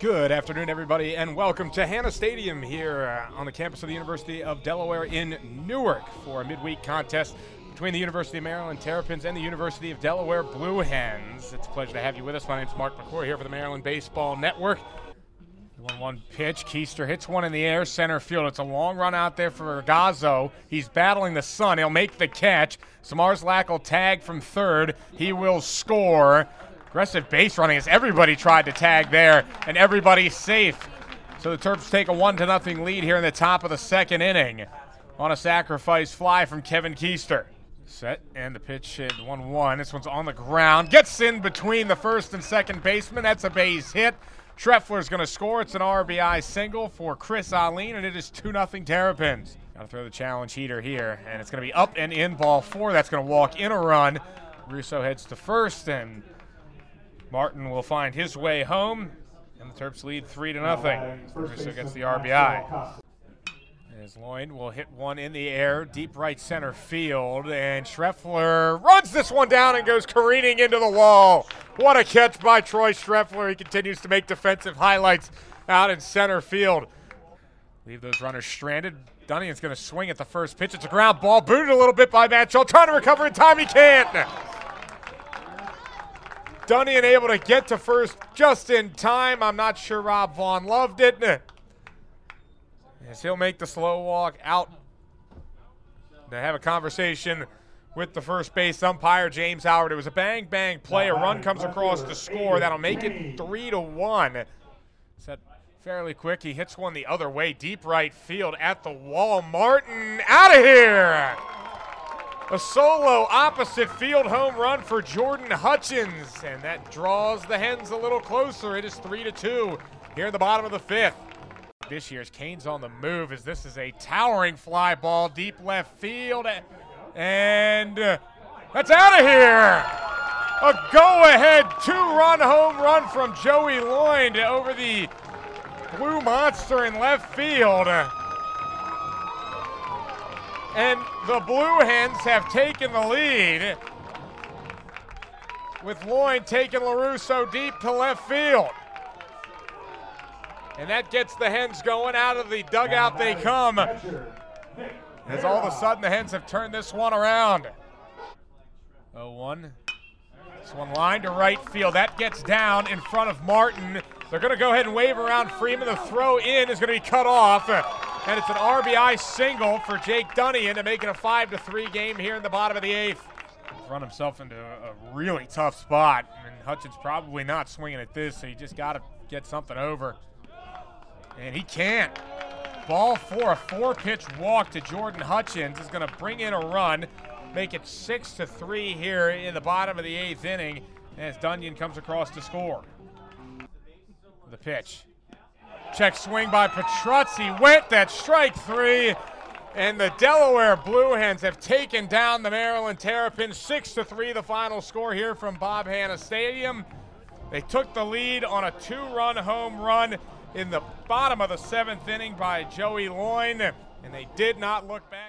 Good afternoon, everybody, and welcome to Hannah Stadium here uh, on the campus of the University of Delaware in Newark for a midweek contest between the University of Maryland Terrapins and the University of Delaware Blue Hens. It's a pleasure to have you with us. My name is Mark McCoy here for the Maryland Baseball Network. 1 1 pitch. Keister hits one in the air, center field. It's a long run out there for Gazzo. He's battling the sun. He'll make the catch. Zmarzlak will tag from third. He will score. Aggressive base running as everybody tried to tag there, and everybody's safe. So the Terps take a one to nothing lead here in the top of the second inning on a sacrifice fly from Kevin Keister. Set and the pitch hit 1 1. This one's on the ground. Gets in between the first and second baseman. That's a base hit. Schreffler's going to score. It's an RBI single for Chris Alleyne, and it is 2 0 Terrapins. Got to throw the challenge heater here, and it's going to be up and in ball four. That's going to walk in a run. Russo heads to first, and Martin will find his way home, and the Terps lead three to nothing. Russo gets the RBI. As Loynd will hit one in the air, deep right center field, and Schreffler runs this one down and goes careening into the wall. What a catch by Troy Schreffler. He continues to make defensive highlights out in center field. Leave those runners stranded. Dunnigan's going to swing at the first pitch. It's a ground ball, booted a little bit by Matchell. Trying to recover in time, he can't. Dunnigan able to get to first just in time. I'm not sure Rob Vaughn loved it. As he'll make the slow walk out to have a conversation with the first base umpire, James Howard. It was a bang bang play. A run comes across to score. That'll make it three to one. Set fairly quick. He hits one the other way, deep right field at the wall. Martin out of here. A solo opposite field home run for Jordan Hutchins, and that draws the Hens a little closer. It is three to two here in the bottom of the fifth. This year's Kane's on the move as this is a towering fly ball deep left field, and that's out of here. A go-ahead two-run home run from Joey Loynd over the Blue Monster in left field. And the Blue Hens have taken the lead with Loynd taking LaRusso deep to left field. And that gets the Hens going out of the dugout they come. As all of a sudden the Hens have turned this one around. 0-1. This one line to right field. That gets down in front of Martin. They're going to go ahead and wave around Freeman. The throw in is going to be cut off. And it's an RBI single for Jake Dunnigan to make it a 5 to 3 game here in the bottom of the eighth. He's run himself into a really tough spot. And Hutchins probably not swinging at this, so you just got to get something over. And he can't. Ball four, a four pitch walk to Jordan Hutchins is going to bring in a run, make it 6 to 3 here in the bottom of the eighth inning as Dunnigan comes across to score. The pitch. Check swing by Petruzzi. Went that strike three. And the Delaware Blue Hens have taken down the Maryland Terrapins 6 to 3, the final score here from Bob Hannah Stadium. They took the lead on a two run home run in the bottom of the seventh inning by Joey Loynd, and they did not look back.